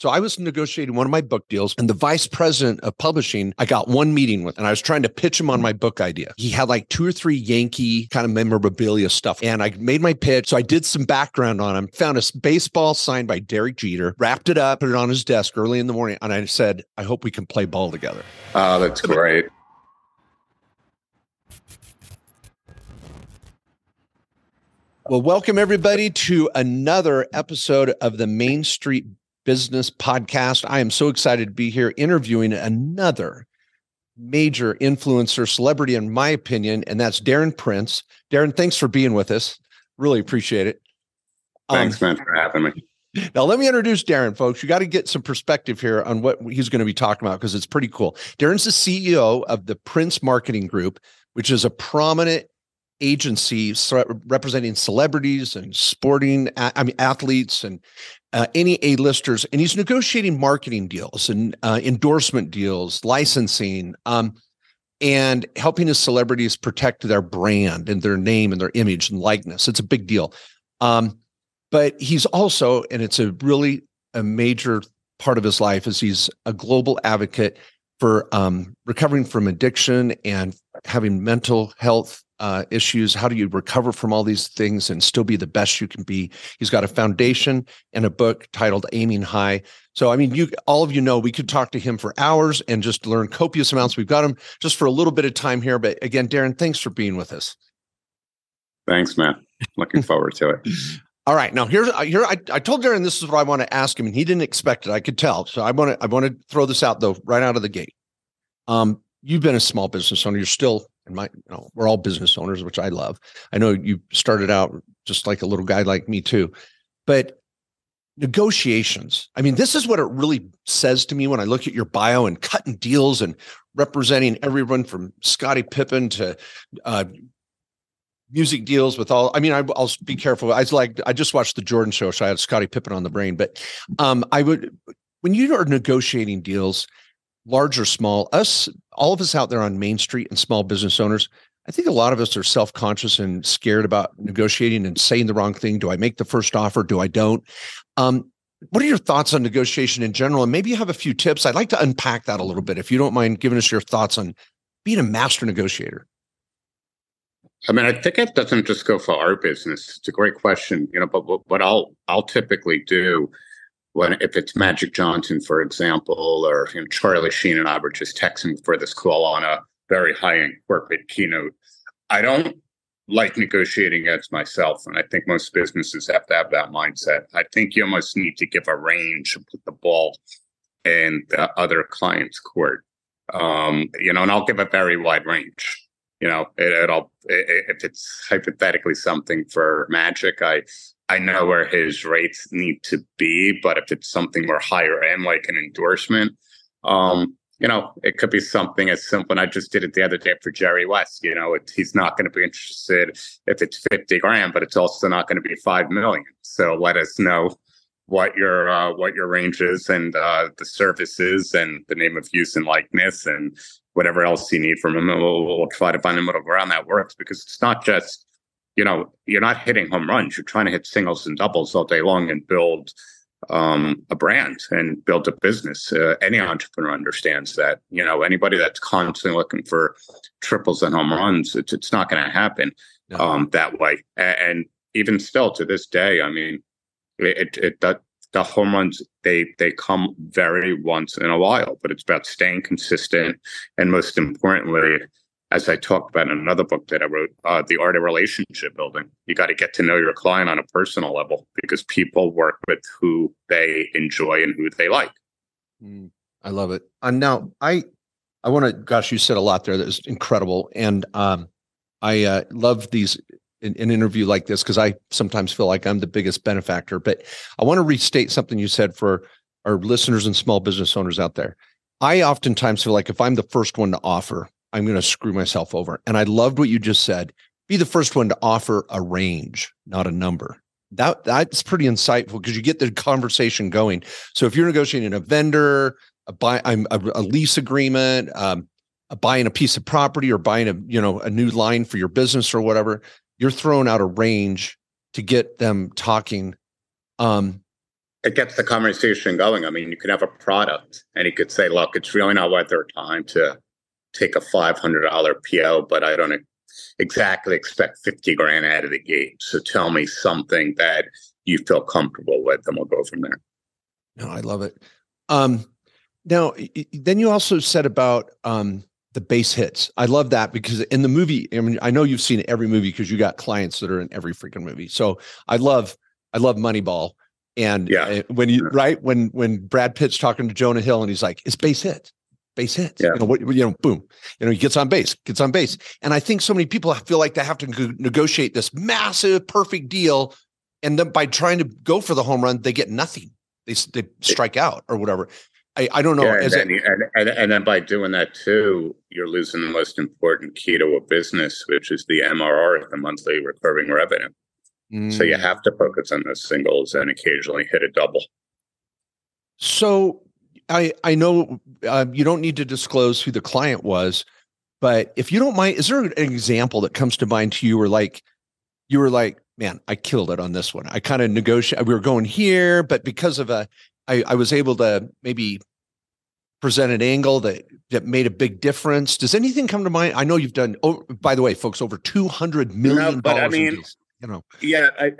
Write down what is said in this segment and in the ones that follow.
So I was negotiating one of my book deals, and the vice president of publishing, I got one meeting with, and I was trying to pitch him on my book idea. He had like two or three Yankee kind of memorabilia stuff, and I made my pitch. So I did some background on him, found a baseball signed by Derek Jeter, wrapped it up, put it on his desk early in the morning, and I said, I hope we can play ball together. Oh, that's great. Well, welcome everybody to another episode of the Main Street Business Podcast. I am so excited to be here interviewing another major influencer celebrity, in my opinion, and that's Darren Prince. Darren, thanks for being with us. Really appreciate it. Thanks, um, man, for having me. Now, let me introduce Darren, folks. You got to get some perspective here on what he's going to be talking about because it's pretty cool. Darren's the CEO of the Prince Marketing Group, which is a prominent agency representing celebrities and sporting, I mean, athletes and uh, any A-listers, and he's negotiating marketing deals and uh, endorsement deals, licensing, um, and helping his celebrities protect their brand and their name and their image and likeness. It's a big deal. Um, but he's also, and it's a really a major part of his life, is he's a global advocate for um, recovering from addiction and having mental health uh, issues. How do you recover from all these things and still be the best you can be? He's got a foundation and a book titled Aiming High. So, I mean, you all of you know we could talk to him for hours and just learn copious amounts. We've got him just for a little bit of time here, but again, Darren, thanks for being with us. Thanks, man. Looking forward to it. All right, now here's uh, here I, I told Darren this is what I want to ask him, and he didn't expect it. I could tell, so I want to I want to throw this out though right out of the gate. Um, you've been a small business owner. You're still and my you know we're all business owners which i love. I know you started out just like a little guy like me too but negotiations i mean this is what it really says to me when i look at your bio and cutting deals and representing everyone from scottie pippen to uh, music deals with all i mean I, will be careful. I was like i just watched the jordan show so i had scottie pippen on the brain but um i would when you are negotiating deals large or small, us, all of us out there on Main Street and small business owners, I think a lot of us are self conscious and scared about negotiating and saying the wrong thing. Do I make the first offer? Do I don't? Um, what are your thoughts on negotiation in general? And maybe you have a few tips. I'd like to unpack that a little bit if you don't mind giving us your thoughts on being a master negotiator. I mean, I think it doesn't just go for our business. It's a great question, you know. But what I'll I'll typically do when if it's Magic Johnson, for example, or you know, Charlie Sheen and I were just texting for this call on a very high-end corporate keynote. I don't like negotiating against myself, and I think most businesses have to have that mindset. I think you almost need to give a range and put the ball in the other client's court. Um, you know, and I'll give a very wide range. You know, it, will it, if it's hypothetically something for Magic, I I know where his rates need to be, but if it's something more higher end, like an endorsement, um, you know, it could be something as simple. And I just did it the other day for Jerry West. You know, it, he's not going to be interested if it's 50 grand, but it's also not going to be 5 million. So let us know what your uh, what your range is and uh, the services and the name of use and likeness and whatever else you need from him. We'll, we'll try to find a middle ground that works because it's not just you know, you're not hitting home runs. You're trying to hit singles and doubles all day long and build um, a brand and build a business. Uh, any entrepreneur understands that. You know, anybody that's constantly looking for triples and home runs, it's, it's not going to happen no. um, that way. And, and, even still to this day, I mean, it, it, that the home runs they they come very once in a while, but it's about staying consistent and most importantly, as I talked about in another book that I wrote, uh, The Art of Relationship Building. You got to get to know your client on a personal level because people work with who they enjoy and who they like. Mm, I love it. And now I, I want to, gosh, you said a lot there that was incredible. And um, I uh, love these, an, an interview like this because I sometimes feel like I'm the biggest benefactor. But I want to restate something you said for our listeners and small business owners out there. I oftentimes feel like if I'm the first one to offer, I'm going to screw myself over. And I loved what you just said. Be the first one to offer a range, not a number. That that's pretty insightful because you get the conversation going. So if you're negotiating a vendor, a buy, a, a lease agreement, um, a buying a piece of property or buying a you know a new line for your business or whatever, you're throwing out a range to get them talking. Um, it gets the conversation going. I mean, you could have a product and you could say, look, it's really not worth their time to take a $500 PO, but I don't exactly expect 50 grand out of the gate. So tell me something that you feel comfortable with and we'll go from there. No, I love it. Um, now, then you also said about um, the base hits. I love that because in the movie, I mean, I know you've seen every movie because you got clients that are in every freaking movie. So I love, I love Moneyball. And yeah. Uh, when you right when when Brad Pitt's talking to Jonah Hill and he's like, "It's base hit, base hits." Yeah. You know what? You know, boom. You know, he gets on base, gets on base, and I think so many people feel like they have to negotiate this massive, perfect deal, and then by trying to go for the home run, they get nothing. They they strike out or whatever. I, I don't know. Yeah, and, then, it, and, and, and, then by doing that too, you're losing the most important key to a business, which is the MRR, the monthly recurring revenue. Mm. So you mm. have to focus on the singles and occasionally hit a double. So I I know uh, you don't need to disclose who the client was, but if you don't mind, is there an example that comes to mind to you where like you were like, man, I killed it on this one. I kind of negotiate. We were going here, but because of a I, I was able to maybe present an angle that that made a big difference. Does anything come to mind? I know you've done. Oh, by the way, folks, over two hundred million no, but I mean, you know. Yeah, I,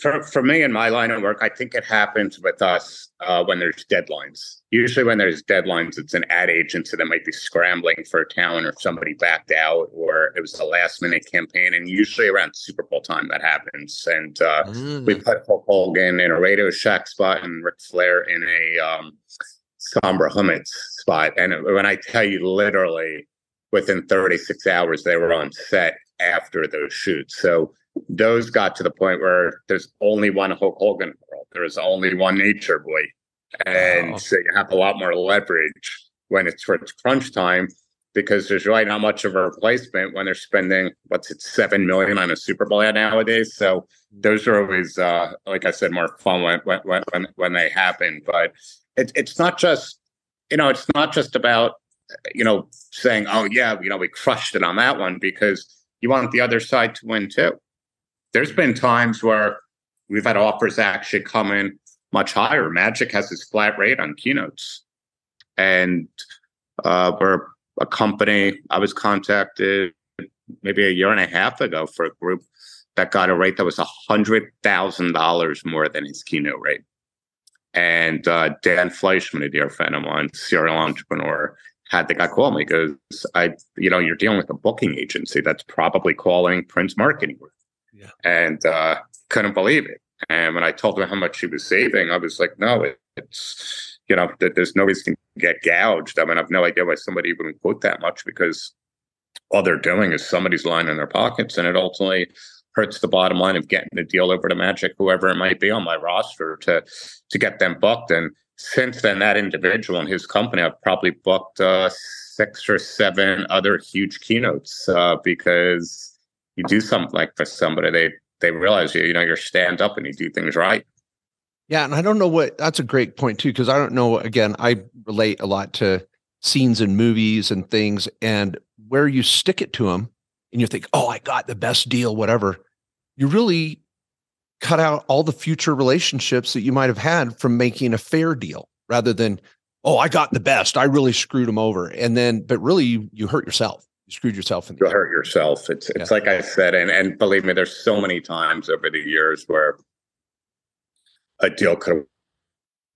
for for me in my line of work, I think it happens with us uh, when there's deadlines. Usually, when there's deadlines, it's an ad agency that might be scrambling for a talent, or somebody backed out, or it was a last minute campaign. And usually around Super Bowl time, that happens. And uh, mm. we put Hulk Hogan in a Radio Shack spot and Ric Flair in a um, Sabra Hummus spot. And when I tell you, literally within 36 hours, they were on set after those shoots. So those got to the point where there's only one Hulk Hogan world. There is only one Nature Boy. And wow. so you have a lot more leverage when it's for it's crunch time because there's really not much of a replacement when they're spending what's it seven million on a Super Bowl ad nowadays. So those are always, uh, like I said, more fun when when when when they happen. But it, it's not just you know it's not just about you know saying oh yeah you know we crushed it on that one because you want the other side to win too there's been times where we've had offers actually come in much higher. Magic has this flat rate on keynotes. And uh, we're a company, I was contacted maybe a year and a half ago for a group that got a rate that was $100,000 more than his keynote rate. And uh, Dan Fleischman, a dear friend of mine, serial entrepreneur, had the guy call me because I, you know, you're dealing with a booking agency that's probably calling Prince Marketing Group and uh, couldn't believe it. And when I told him how much he was saving, I was like, no, it, it's, you know, that there's no reason to get gouged. I mean, I have no idea why somebody would quote that much because all they're doing is somebody's lying in their pockets and it ultimately hurts the bottom line of getting the deal over to Magic, whoever it might be on my roster to to get them booked. And since then, that individual and his company, I've probably booked uh, six or seven other huge keynotes uh, because you do something like for somebody, they they realize you, you know, you're stand up and you do things right. Yeah, and I don't know what that's a great point too, because I don't know. Again, I relate a lot to scenes in movies and things, and where you stick it to them, and you think, "Oh, I got the best deal," whatever. You really cut out all the future relationships that you might have had from making a fair deal, rather than, "Oh, I got the best. I really screwed them over," and then, but really, you you hurt yourself you screwed yourself in you hurt yourself. It's it's yeah. like i said and and believe me there's so many times over the years where a deal could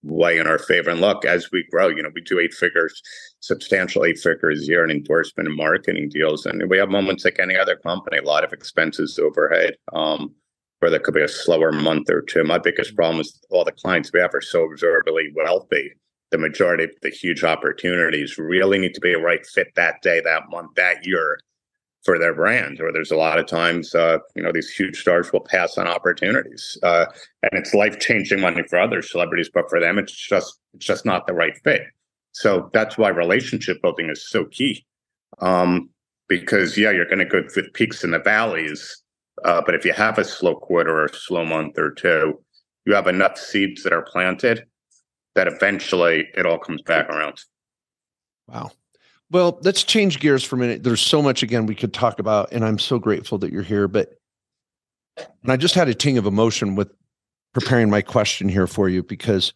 weigh in our favor. And look as we grow you know we do eight figures substantial eight figures a year in endorsement and marketing deals. And we have moments like any other company a lot of expenses overhead um where there could be a slower month or two. My biggest problem is all the clients we have are so absurdly wealthy the majority of the huge opportunities really need to be a right fit that day, that month, that year for their brand. Or there's a lot of times, uh, you know, these huge stars will pass on opportunities, uh, and it's life changing money for other celebrities, but for them, it's just it's just not the right fit. So that's why relationship building is so key. Um, because yeah, you're going to go through peaks and the valleys, uh, but if you have a slow quarter or a slow month or two, you have enough seeds that are planted that eventually it all comes back around. Wow. Well, let's change gears for a minute. There's so much again we could talk about, and I'm so grateful that you're here. But and I just had a ting of emotion with preparing my question here for you because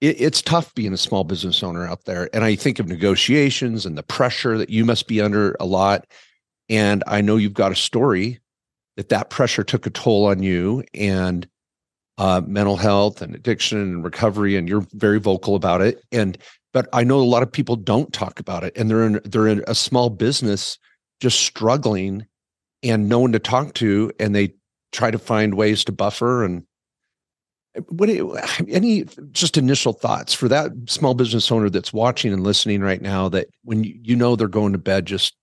it, it's tough being a small business owner out there. And I think of negotiations and the pressure that you must be under a lot. And I know you've got a story that that pressure took a toll on you and uh, mental health and addiction and recovery, and you're very vocal about it. And but I know a lot of people don't talk about it, and they're in they're in a small business just struggling and no one to talk to, and they try to find ways to buffer and what any just initial thoughts for that small business owner that's watching and listening right now that when you, you know they're going to bed just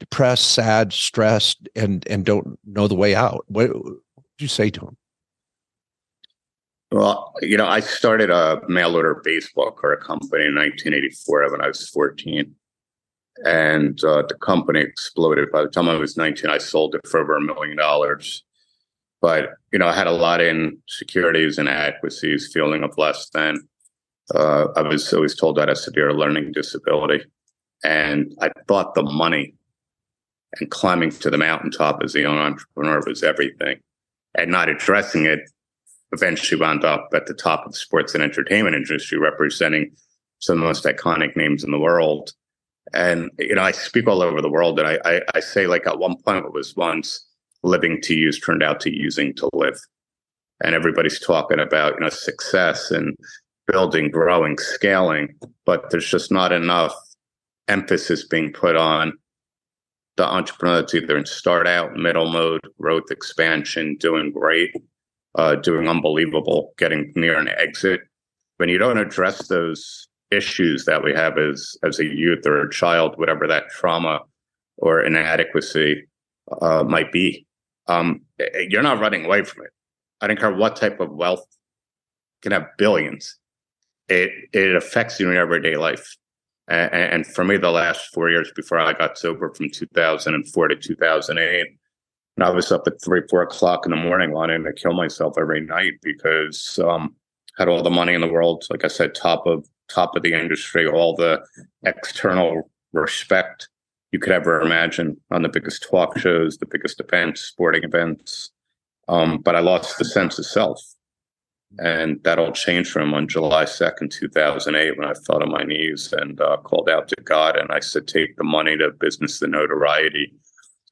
depressed sad stressed and and don't know the way out what would you say to them well you know i started a mail order baseball card company in 1984 when i was 14 and uh, the company exploded. By the time i was 19 i sold it for over a million dollars. But you know, I had a lot in securities and inadequacies, feeling of less than. Uh, I was always told I had a severe learning disability, and I thought the money. And climbing to the mountaintop as a young entrepreneur was everything, and not addressing it eventually wound up at the top of the sports and entertainment industry, representing some of the most iconic names in the world. And you know, I speak all over the world, and I, I, I say like at one point it was once living to use turned out to using to live. And everybody's talking about, you know, success and building, growing, scaling, but there's just not enough emphasis being put on the entrepreneur that's either in start out, middle mode, growth, expansion, doing great, uh, doing unbelievable, getting near an exit. When you don't address those issues that we have as as a youth or a child, whatever that trauma or inadequacy uh, might be, um, eh, eh, you're not running away from it. I don't care what type of wealth can have billions. It it affects you in everyday life. And, and for me, the last four years before I got sober, from 2004 to 2008, and I was up at three, four o'clock in the morning wanting to kill myself every night because um, had all the money in the world. Like I said, top of top of the industry, all the external respect, you could ever imagine on the biggest talk shows, the biggest events, sporting events. Um, but I lost the sense of self. And that all changed from on July 2nd, 2008, when I fell on my knees and uh, called out to God. And I said, Take the money, the business, the notoriety.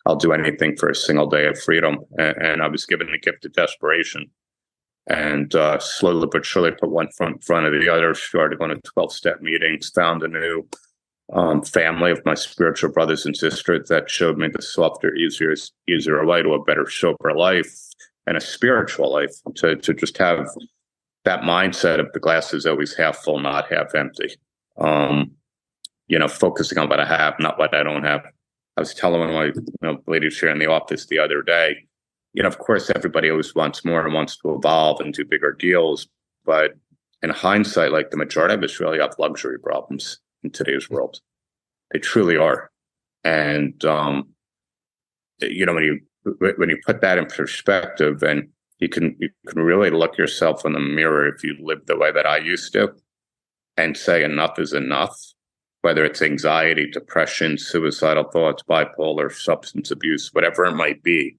I'll do anything for a single day of freedom. And, and I was given the gift of desperation. And uh, slowly but surely put one front in front of the other, started going to 12 step meetings, found a new um, family of my spiritual brothers and sisters that showed me the softer, easier, easier way to a better, sober life and a spiritual life. To to just have that mindset of the glass is always half full, not half empty. Um, you know, focusing on what I have, not what I don't have. I was telling one of my you know, ladies here in the office the other day. You know, of course, everybody always wants more and wants to evolve and do bigger deals, but in hindsight, like the majority of us really have luxury problems in today's world. They truly are. And, um, you know, when you, when you put that in perspective and you can, you can really look yourself in the mirror if you live the way that I used to and say enough is enough, whether it's anxiety, depression, suicidal thoughts, bipolar, substance abuse, whatever it might be,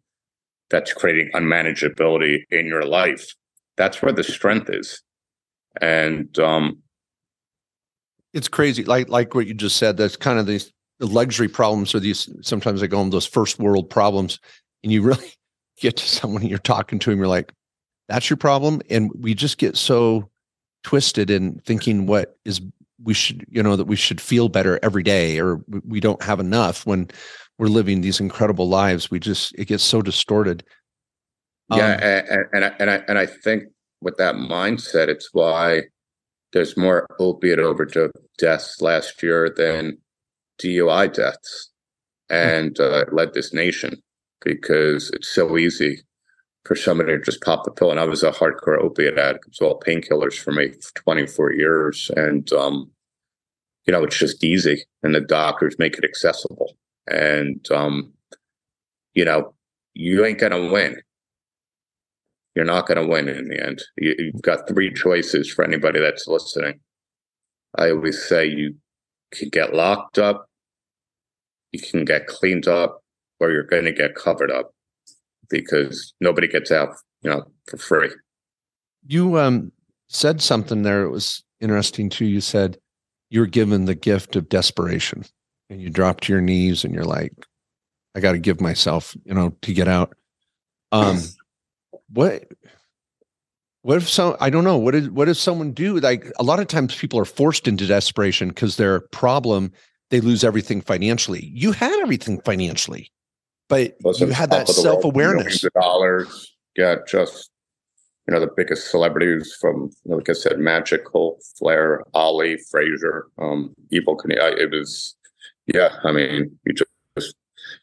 that's creating unmanageability in your life. That's where the strength is. And um, it's crazy. Like like what you just said. That's kind of these luxury problems or these sometimes I call them those first world problems. And you really get to someone you're talking to, and you're like, "That's your problem." And we just get so twisted in thinking what is we should you know that we should feel better every day or we don't have enough when we're living these incredible lives we just it gets so distorted yeah um, and, and, I, and I and I think with that mindset it's why there's more opiate overdose deaths last year than DUI deaths. Hmm. And uh, led this nation because it's so easy for somebody to just pop the pill. And I was a hardcore opiate addict. It was all painkillers for me for 24 years. And, um, you know, it's just easy. And the doctors make it accessible. And, um, you know, you ain't going to win you're not going to win in the end. You, you've got three choices for anybody that's listening. I always say you can get locked up, you can get cleaned up, or you're going to get covered up because nobody gets out, you know, for free. you um said something there. It was interesting too. You said you're given the gift of desperation, and you drop to your knees, and you're like, "I got to give myself, you know, to get out." Um, what what if some I don't know what is what if someone do like a lot of times people are forced into desperation because their problem they lose everything financially. You had everything financially, but Listen, you had that self awareness. Dollars, yeah, just you know the biggest celebrities from like I said, Magic, Hulk, Flair, Ali, Frazier, um, Knievel. It was, yeah. I mean, you just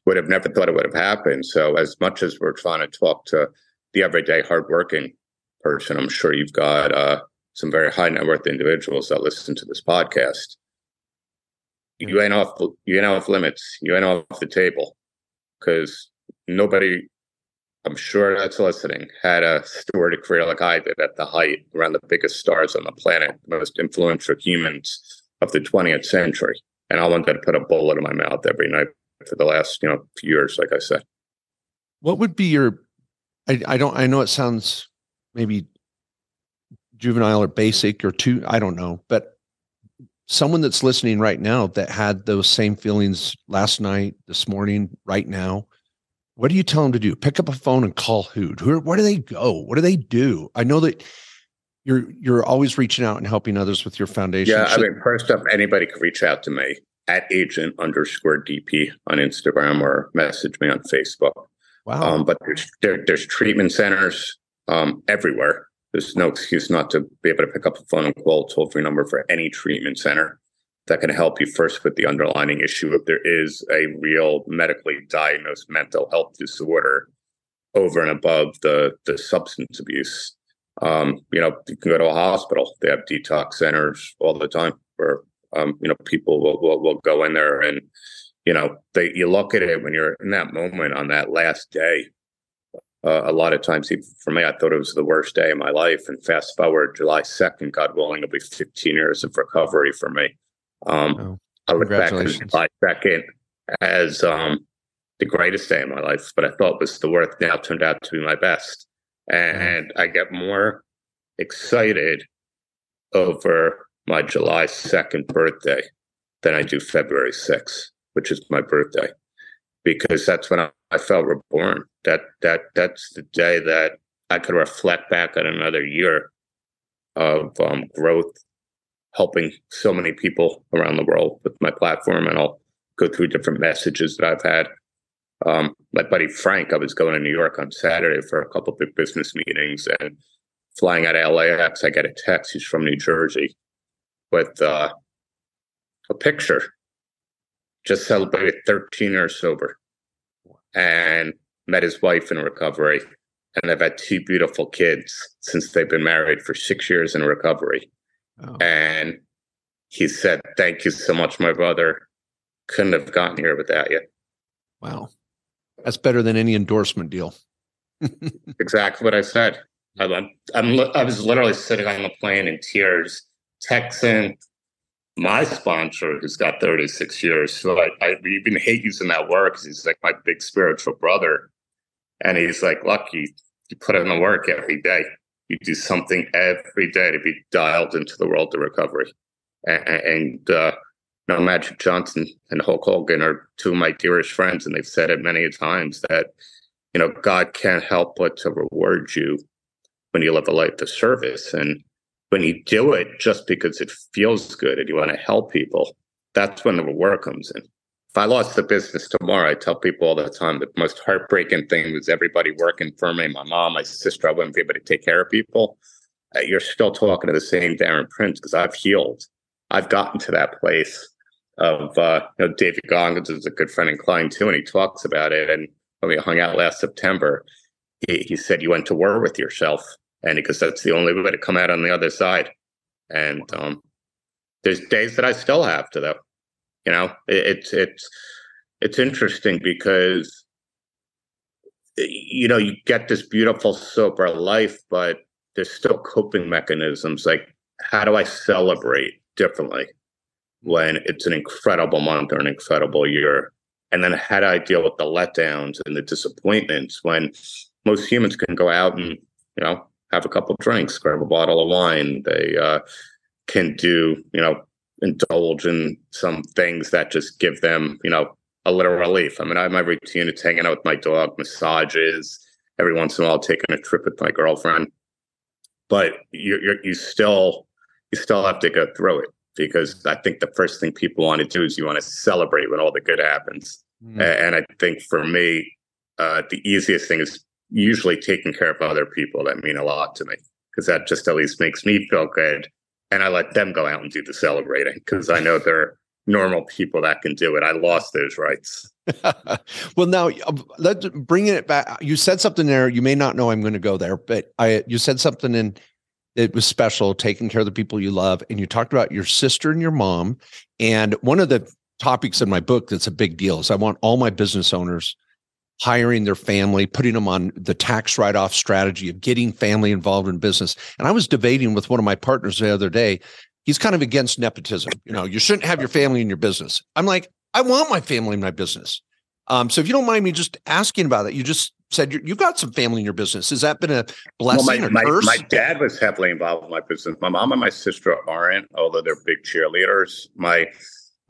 would have never thought it would have happened. So as much as we're trying to talk to the everyday hardworking person, I'm sure you've got uh, some very high net worth individuals that listen to this podcast. You ain't off. You ain't off limits. You ain't off the table because nobody I'm sure that's listening, had a storied career like I did at the height, around the biggest stars on the planet, the most influential humans of the 20th century. And I wanted to put a bullet in my mouth every night for the last, you know, few years, like I said. What would be your I, I don't I know it sounds maybe juvenile or basic or too I don't know, but someone that's listening right now that had those same feelings last night, this morning, right now, what do you tell them to do? Pick up a phone and call who? Who? Where do they go? What do they do? I know that you're you're always reaching out and helping others with your foundation. Yeah, I mean, first up, anybody can reach out to me at agent underscore DP on Instagram or message me on Facebook. Wow. Um, but there's there, there's treatment centers um, everywhere. There's no excuse not to be able to pick up a phone and call a toll free number for any treatment center that can help you first with the underlying issue if there is a real medically diagnosed mental health disorder over and above the the substance abuse. Um, you know, you can go to a hospital. They have detox centers all the time where um, you know people will, will, will go in there and you know they you look at it when you're in that moment on that last day. Uh, a lot of times, for me, I thought it was the worst day of my life. And fast forward, July second, God willing, it'll be 15 years of recovery for me. Um, oh, I look back on July 2nd as um, the greatest day of my life, but I thought was the worst now turned out to be my best. And I get more excited over my July 2nd birthday than I do February 6th, which is my birthday, because that's when I, I felt reborn. That that that's the day that I could reflect back on another year of um, growth helping so many people around the world with my platform, and I'll go through different messages that I've had. Um, my buddy Frank, I was going to New York on Saturday for a couple big business meetings, and flying out of LAX, I get a text. He's from New Jersey with uh, a picture. Just celebrated 13 years sober, and met his wife in recovery, and they've had two beautiful kids since they've been married for six years in recovery. Oh. And he said, Thank you so much, my brother. Couldn't have gotten here without you. Wow. That's better than any endorsement deal. exactly what I said. I'm, I'm, i was literally sitting on the plane in tears, texting my sponsor, who's got 36 years. So I, I even hate using that word because he's like my big spiritual brother. And he's like, Lucky, you put in the work every day you do something every day to be dialed into the world of recovery. And, and uh, Magic Johnson and Hulk Hogan are two of my dearest friends, and they've said it many times that you know God can't help but to reward you when you live a life of service, and when you do it just because it feels good and you want to help people, that's when the reward comes in if I lost the business tomorrow, I tell people all the time the most heartbreaking thing was everybody working for me, my mom, my sister, I wouldn't be able to take care of people. Uh, you're still talking to the same Darren Prince because I've healed. I've gotten to that place of, uh, you know, David Goggins is a good friend and client too, and he talks about it. And when we hung out last September, he, he said, You went to war with yourself. And because that's the only way to come out on the other side. And um, there's days that I still have to, though you know, it, it's it's it's interesting because you know you get this beautiful sober life, but there's still coping mechanisms. Like, how do I celebrate differently when it's an incredible month or an incredible year? And then how do I deal with the letdowns and the disappointments when most humans can go out and you know have a couple drinks, grab a bottle of wine. They uh, can do, you know, indulge in some things that just give them, you know, a little relief. I mean, I have my routine. It's hanging out with my dog, massages, every once in a while taking a trip with my girlfriend. But you you you still you still have to go through it because I think the first thing people want to do is you want to celebrate when all the good happens. Mm. And I think for me, uh, the easiest thing is usually taking care of other people that mean a lot to me because that just at least makes me feel good. And I let them go out and do the celebrating because I know they're normal people that can do it. I lost those rights. well, now um, let's bring it back. You said something there. You may not know I'm going to go there, but I you said something in it was special, taking care of the people you love, and you talked about your sister and your mom. And one of the topics in my book that's a big deal is I want all my business owners hiring their family, putting them on the tax write off strategy of getting family involved in business. And I was debating with one of my partners the other day. He's kind of against nepotism. You know, you shouldn't have your family in your business. I'm like, I want my family in my business. Um, so if you don't mind me just asking about it, you just said you have got some family in your business. Has that been a blessing well, my, my, my, dad was heavily involved in my business. My mom and my sister aren't, although they're big cheerleaders. My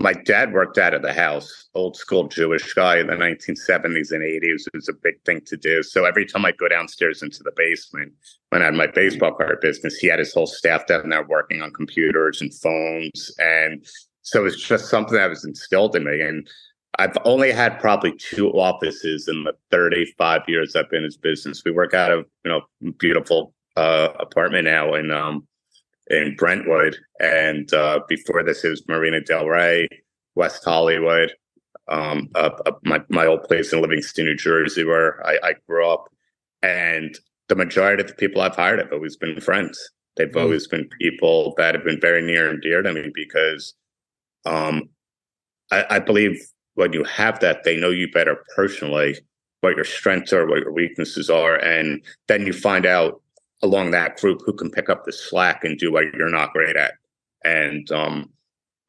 my dad worked out of the house, old school Jewish guy in the 1970s and 80s. It was a big thing to do. So every time I go downstairs into the basement, when I had my baseball card business, he had his whole staff down there working on computers and phones. And so it's just something that was instilled in me. And I've only had probably two offices in the 35 years I've been in this business. We work out of, you know, beautiful uh, apartment now in um, in Brentwood, and uh, before this is Marina Del Rey, West Hollywood, um, uh, uh, my my old place in Livingston, New Jersey, where I, I, grew up. And the majority of the people I've hired have always been friends. They've mm. always been people that have been very near and dear to me because um, I, I believe when you have that, they know you better personally, what your strengths are, what your weaknesses are, and then you find out along that group who can pick up the slack and do what you're not great at. And um,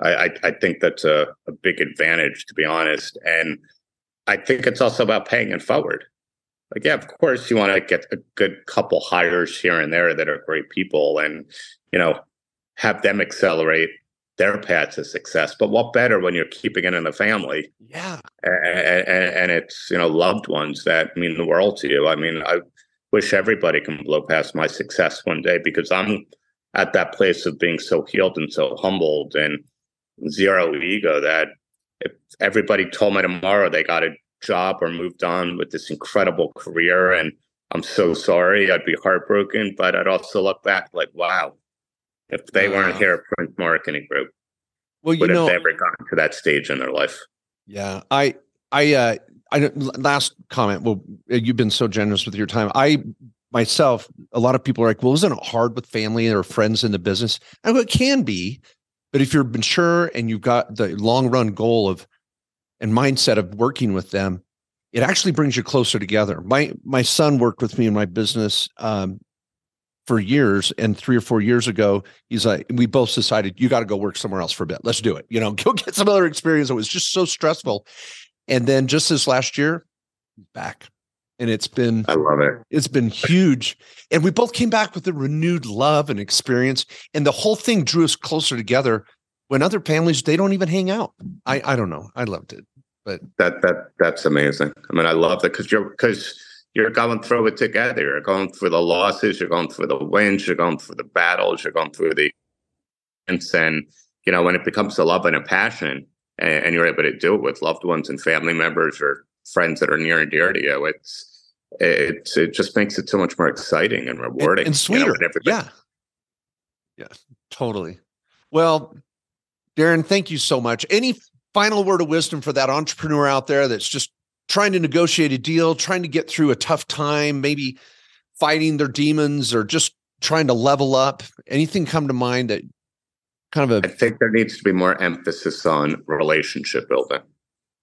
I, I, think that's a, a big advantage, to be honest. And I think it's also about paying it forward. Like, yeah, of course, you want to get a good couple hires here and there that are great people, and you know, have them accelerate their path to success. But what better when you're keeping it in the family? Yeah, and, and, and it's you know loved ones that mean the world to you. I mean, I wish everybody can blow past my success one day because I'm at that place of being so healed and so humbled and zero ego that if everybody told me tomorrow they got a job or moved on with this incredible career and I'm so sorry, I'd be heartbroken, but I'd also look back like, wow, if they wow. weren't here at Prince Marketing Group, well, you would know, have ever gotten to that stage in their life. Yeah, I, I, uh, I last comment. Well, you've been so generous with your time. I myself, a lot of people are like, "Well, isn't it hard with family or friends in the business?" I go, "It can be, but if you're mature and you've got the long run goal of and mindset of working with them, it actually brings you closer together." My my son worked with me in my business um, for years, and three or four years ago, he's like, we both decided you got to go work somewhere else for a bit. Let's do it. You know, go get some other experience. It was just so stressful. And then just this last year, back. And it's been I love it. It's been huge. And we both came back with a renewed love and experience. And the whole thing drew us closer together when other families they don't even hang out. I I don't know. I loved it. But that that that's amazing. I mean, I love that because you're because you're going through it together. You're going through the losses, you're going through the wins, you're going through the battles, you're going through the and you know when it becomes a love and a passion and, and, you're able to do it with loved ones and family members or friends that are near and dear to you, it's it it just makes it so much more exciting and rewarding and, and sweeter. You know, yeah, yeah, totally. Well, Darren, thank you so much. Any final word of wisdom for that entrepreneur out there that's just trying to negotiate a deal, trying to get through a tough time, maybe fighting their demons or just trying to level up? Anything come to mind that kind of a I think there needs to be more emphasis on relationship building.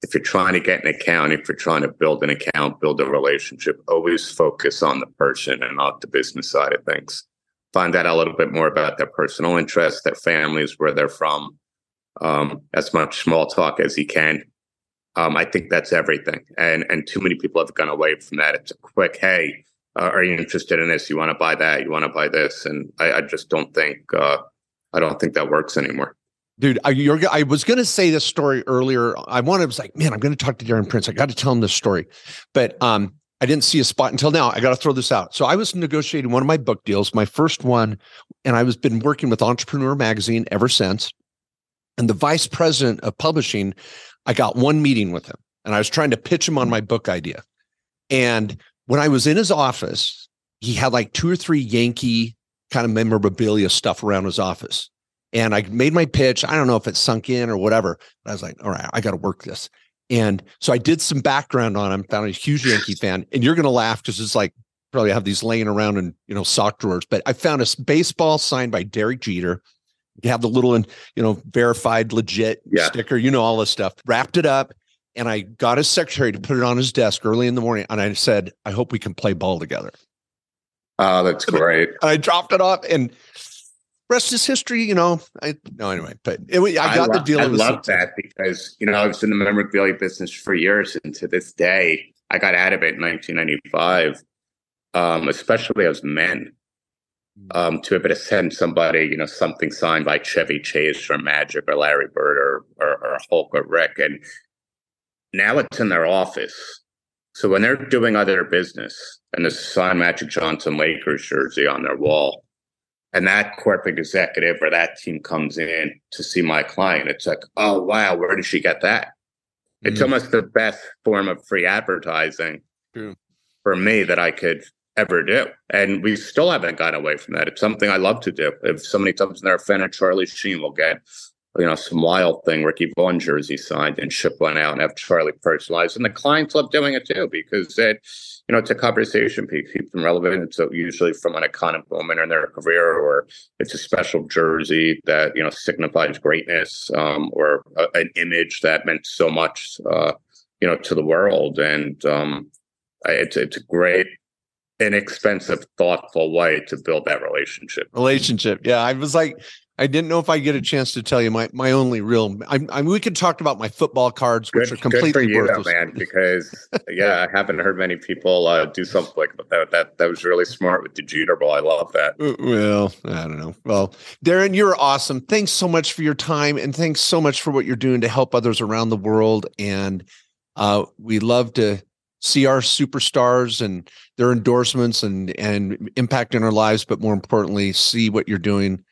If you're trying to get an account, if you're trying to build an account, build a relationship, always focus on the person and not the business side of things. Find out a little bit more about their personal interests, their families, where they're from, um, as much small talk as you can. Um, I think that's everything. And and too many people have gone away from that. It's a quick, hey, uh, are you interested in this? You want to buy that? You want to buy this? And I, I just don't think uh, I don't think that works anymore. Dude, I, I was going to say this story earlier. I wanted, I was like, man, I'm going to talk to Darren Prince. I got to tell him this story, but um, I didn't see a spot until now. I got to throw this out. So I was negotiating one of my book deals, my first one, and I was been working with Entrepreneur Magazine ever since. And the vice president of publishing, I got one meeting with him, and I was trying to pitch him on my book idea. And when I was in his office, he had like two or three Yankee kind of memorabilia stuff around his office. And I made my pitch. I don't know if it sunk in or whatever. But I was like, all right, I got to work this. And so I did some background on him, found a huge Yankee fan. And you're going to laugh because it's like probably have these laying around in, you know, sock drawers. But I found a baseball signed by Derek Jeter. You have the little, and you know, verified legit yeah. sticker, you know, all this stuff, wrapped it up. And I got his secretary to put it on his desk early in the morning. And I said, I hope we can play ball together. Oh, that's great. And I dropped it off and rest is history, you know. I no anyway, but it, I got I the deal. I love that because you know I was in the memorabilia business for years, and to this day, I got out of it in 1995. Um, especially as men, mm. um, to be able to send somebody, you know, something signed by Chevy Chase or Magic or Larry Bird or, or, or Hulk or Ric, and now it's in their office. So when they're doing other business and there's a signed Magic Johnson Lakers jersey on their wall, and that corporate executive or that team comes in to see my client, it's like, oh wow, where did she get that? Mm-hmm. It's almost the best form of free advertising True. for me that I could ever do. And we still haven't gotten away from that. It's something I love to do. If somebody comes in there a fan of Charlie Sheen, we'll get you know, some wild thing, Ricky Vaughn jersey signed and ship one out and have Charlie personalized. And the clients love doing it too because it, you know, it's a conversation piece, keep them relevant. It's usually from an iconic moment in their career, or it's a special jersey that you know signifies greatness, um, or a, an image that meant so much, uh, you know, to the world. And um, it's it's a great inexpensive, thoughtful way to build that relationship. Relationship. Yeah. I was like, I didn't know if I get a chance to tell you my my only real. I, I mean, we could talk about my football cards, which good, are completely good for you, worthless. man. Because yeah, I haven't heard many people uh, do something like that. That that was really smart with the Jeter ball. I love that. Well, I don't know. Well, Darren, you're awesome. Thanks so much for your time, and thanks so much for what you're doing to help others around the world. And uh, we love to see our superstars and their endorsements and and impact in our lives, but more importantly, see what you're doing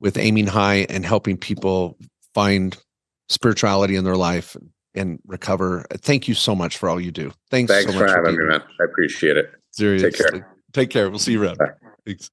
with aiming high and helping people find spirituality in their life and recover. Thank you so much for all you do. Thanks, Thanks so for having me, man. I appreciate it. Seriously. Take care. Take care. We'll see you around. Bye. Thanks.